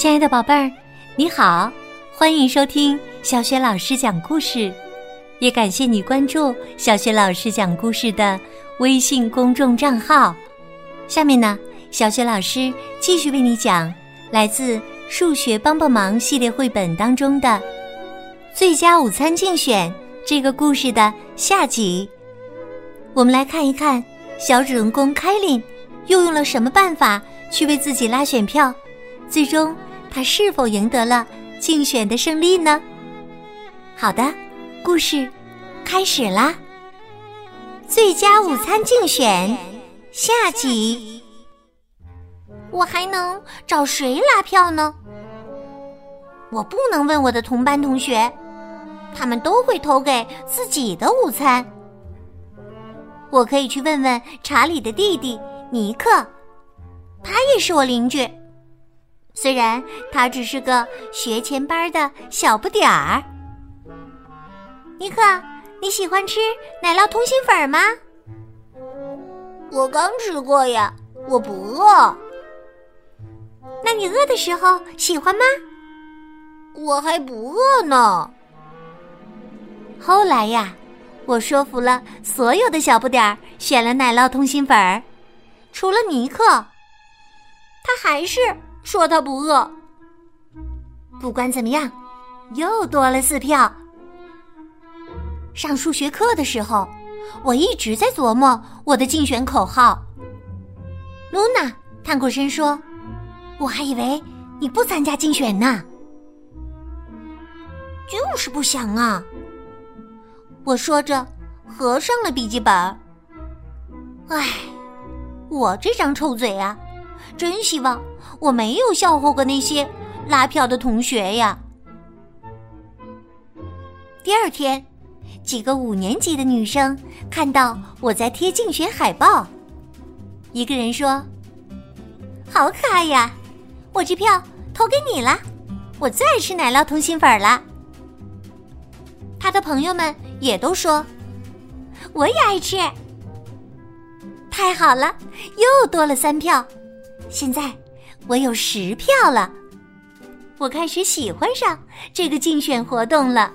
亲爱的宝贝儿，你好，欢迎收听小雪老师讲故事，也感谢你关注小雪老师讲故事的微信公众账号。下面呢，小雪老师继续为你讲来自《数学帮帮忙》系列绘本当中的《最佳午餐竞选》这个故事的下集。我们来看一看小主人公凯琳又用了什么办法去为自己拉选票。最终，他是否赢得了竞选的胜利呢？好的，故事开始啦！最佳午餐竞选下集，我还能找谁拉票呢？我不能问我的同班同学，他们都会投给自己的午餐。我可以去问问查理的弟弟尼克，他也是我邻居。虽然他只是个学前班的小不点儿，尼克，你喜欢吃奶酪通心粉吗？我刚吃过呀，我不饿。那你饿的时候喜欢吗？我还不饿呢。后来呀，我说服了所有的小不点儿选了奶酪通心粉儿，除了尼克，他还是。说他不饿。不管怎么样，又多了四票。上数学课的时候，我一直在琢磨我的竞选口号。露娜探过身说：“我还以为你不参加竞选呢。”就是不想啊！我说着，合上了笔记本。唉，我这张臭嘴啊！真希望我没有笑话过那些拉票的同学呀。第二天，几个五年级的女生看到我在贴竞选海报，一个人说：“好可爱呀，我这票投给你了，我最爱吃奶酪通心粉了。”他的朋友们也都说：“我也爱吃。”太好了，又多了三票。现在我有十票了，我开始喜欢上这个竞选活动了。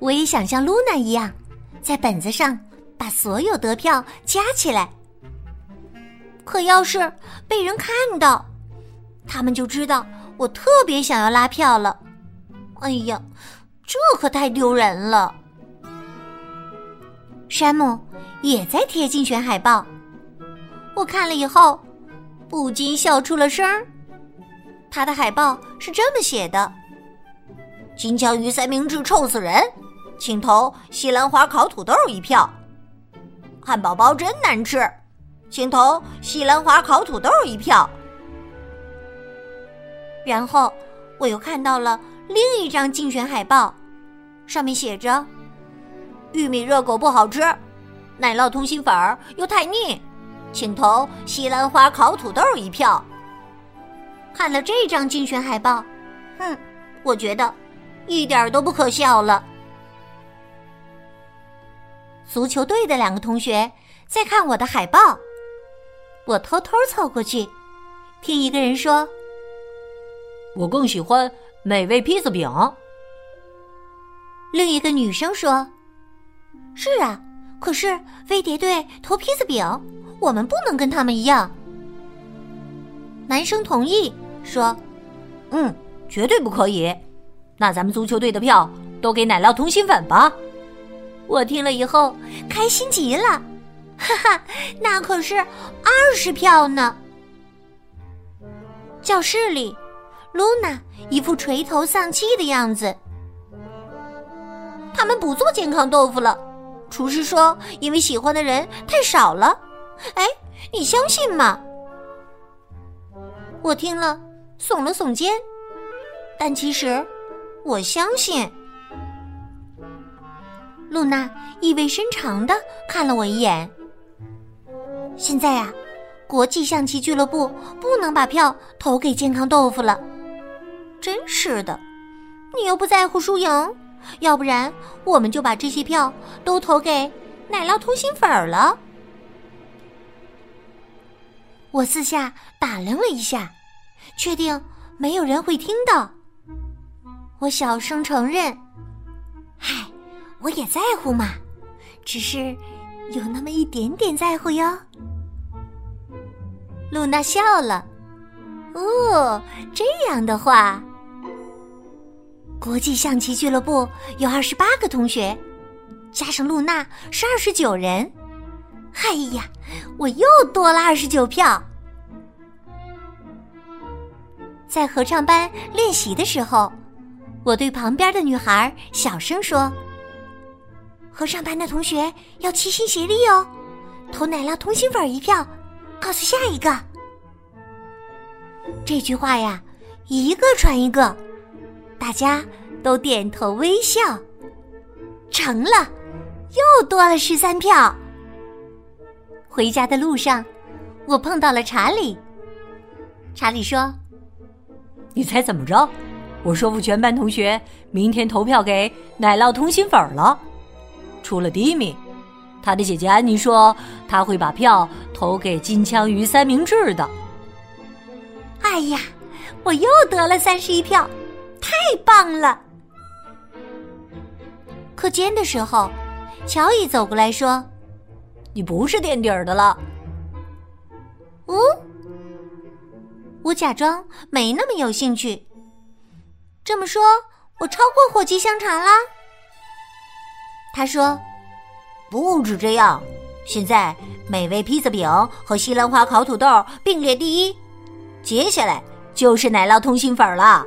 我也想像露娜一样，在本子上把所有得票加起来。可要是被人看到，他们就知道我特别想要拉票了。哎呀，这可太丢人了！山姆也在贴竞选海报。我看了以后，不禁笑出了声儿。他的海报是这么写的：“金枪鱼三明治臭死人，请投西兰花烤土豆一票。汉堡包真难吃，请投西兰花烤土豆一票。”然后我又看到了另一张竞选海报，上面写着：“玉米热狗不好吃，奶酪通心粉儿又太腻。”请投西兰花烤土豆一票。看了这张竞选海报，哼，我觉得一点都不可笑了。足球队的两个同学在看我的海报，我偷偷凑过去，听一个人说：“我更喜欢美味披萨饼。”另一个女生说：“是啊，可是飞碟队投披萨饼。”我们不能跟他们一样。男生同意说：“嗯，绝对不可以。那咱们足球队的票都给奶酪通心粉吧。”我听了以后开心极了，哈哈，那可是二十票呢。教室里，露娜一副垂头丧气的样子。他们不做健康豆腐了，厨师说，因为喜欢的人太少了。哎，你相信吗？我听了，耸了耸肩。但其实，我相信。露娜意味深长的看了我一眼。现在呀，国际象棋俱乐部不能把票投给健康豆腐了。真是的，你又不在乎输赢，要不然我们就把这些票都投给奶酪通心粉了。我四下打量了一下，确定没有人会听到。我小声承认：“嗨，我也在乎嘛，只是有那么一点点在乎哟。”露娜笑了。哦，这样的话，国际象棋俱乐部有二十八个同学，加上露娜是二十九人。哎呀，我又多了二十九票。在合唱班练习的时候，我对旁边的女孩小声说：“合唱班的同学要齐心协力哦，投奶酪通心粉一票，告诉下一个。”这句话呀，一个传一个，大家都点头微笑，成了，又多了十三票。回家的路上，我碰到了查理。查理说：“你猜怎么着？我说服全班同学明天投票给奶酪通心粉了。除了迪米，他的姐姐安妮说他会把票投给金枪鱼三明治的。”哎呀，我又得了三十一票，太棒了！课间的时候，乔伊走过来说：“你不是垫底儿的了。”哦，我假装没那么有兴趣。这么说，我超过火鸡香肠了？他说：“不止这样，现在美味披萨饼和西兰花烤土豆并列第一。”接下来就是奶酪通心粉了，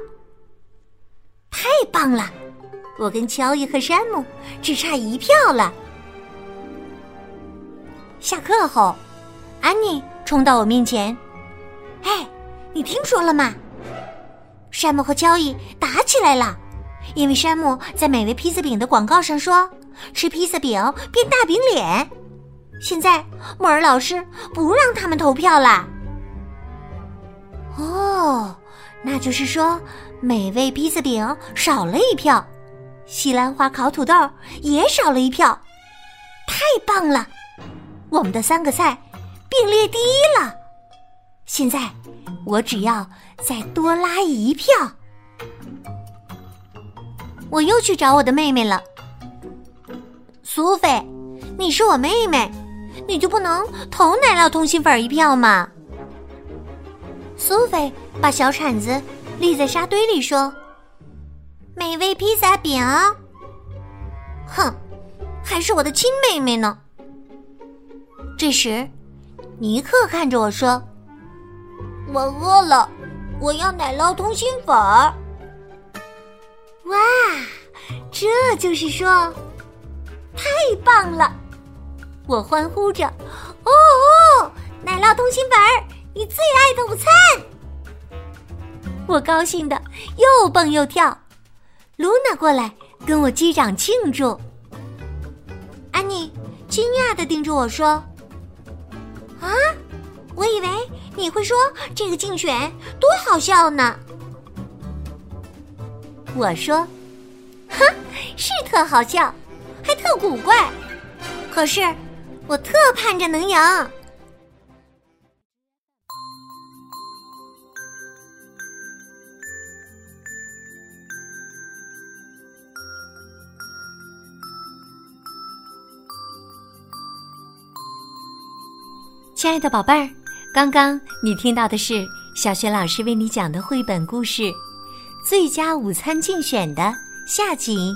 太棒了！我跟乔伊和山姆只差一票了。下课后，安妮冲到我面前：“哎，你听说了吗？山姆和乔伊打起来了，因为山姆在美味披萨饼的广告上说吃披萨饼变大饼脸。现在莫尔老师不让他们投票了。”哦，那就是说，美味披萨饼少了一票，西兰花烤土豆也少了一票，太棒了！我们的三个菜并列第一了。现在我只要再多拉一票，我又去找我的妹妹了。苏菲，你是我妹妹，你就不能投奶酪通心粉一票吗？苏菲把小铲子立在沙堆里，说：“美味披萨饼。”哼，还是我的亲妹妹呢。这时，尼克看着我说：“我饿了，我要奶酪通心粉。”哇，这就是说，太棒了！我欢呼着：“哦哦，奶酪通心粉！”你最爱的午餐，我高兴的又蹦又跳。露娜过来跟我击掌庆祝。安妮惊讶的盯着我说：“啊，我以为你会说这个竞选多好笑呢。”我说：“哼，是特好笑，还特古怪，可是我特盼着能赢。”亲爱的宝贝儿，刚刚你听到的是小雪老师为你讲的绘本故事《最佳午餐竞选》的下集。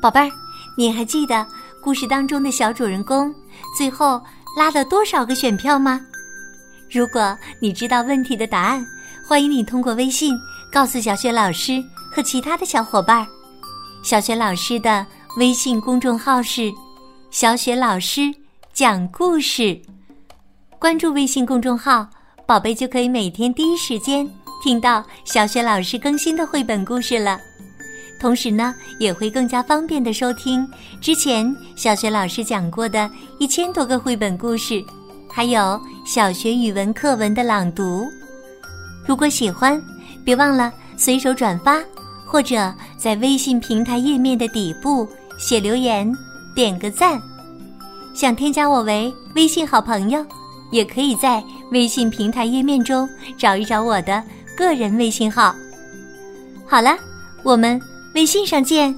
宝贝儿，你还记得故事当中的小主人公最后拉了多少个选票吗？如果你知道问题的答案，欢迎你通过微信告诉小雪老师和其他的小伙伴。小雪老师的微信公众号是“小雪老师讲故事”。关注微信公众号，宝贝就可以每天第一时间听到小雪老师更新的绘本故事了。同时呢，也会更加方便的收听之前小学老师讲过的一千多个绘本故事，还有小学语文课文的朗读。如果喜欢，别忘了随手转发，或者在微信平台页面的底部写留言，点个赞。想添加我为微信好朋友。也可以在微信平台页面中找一找我的个人微信号。好了，我们微信上见。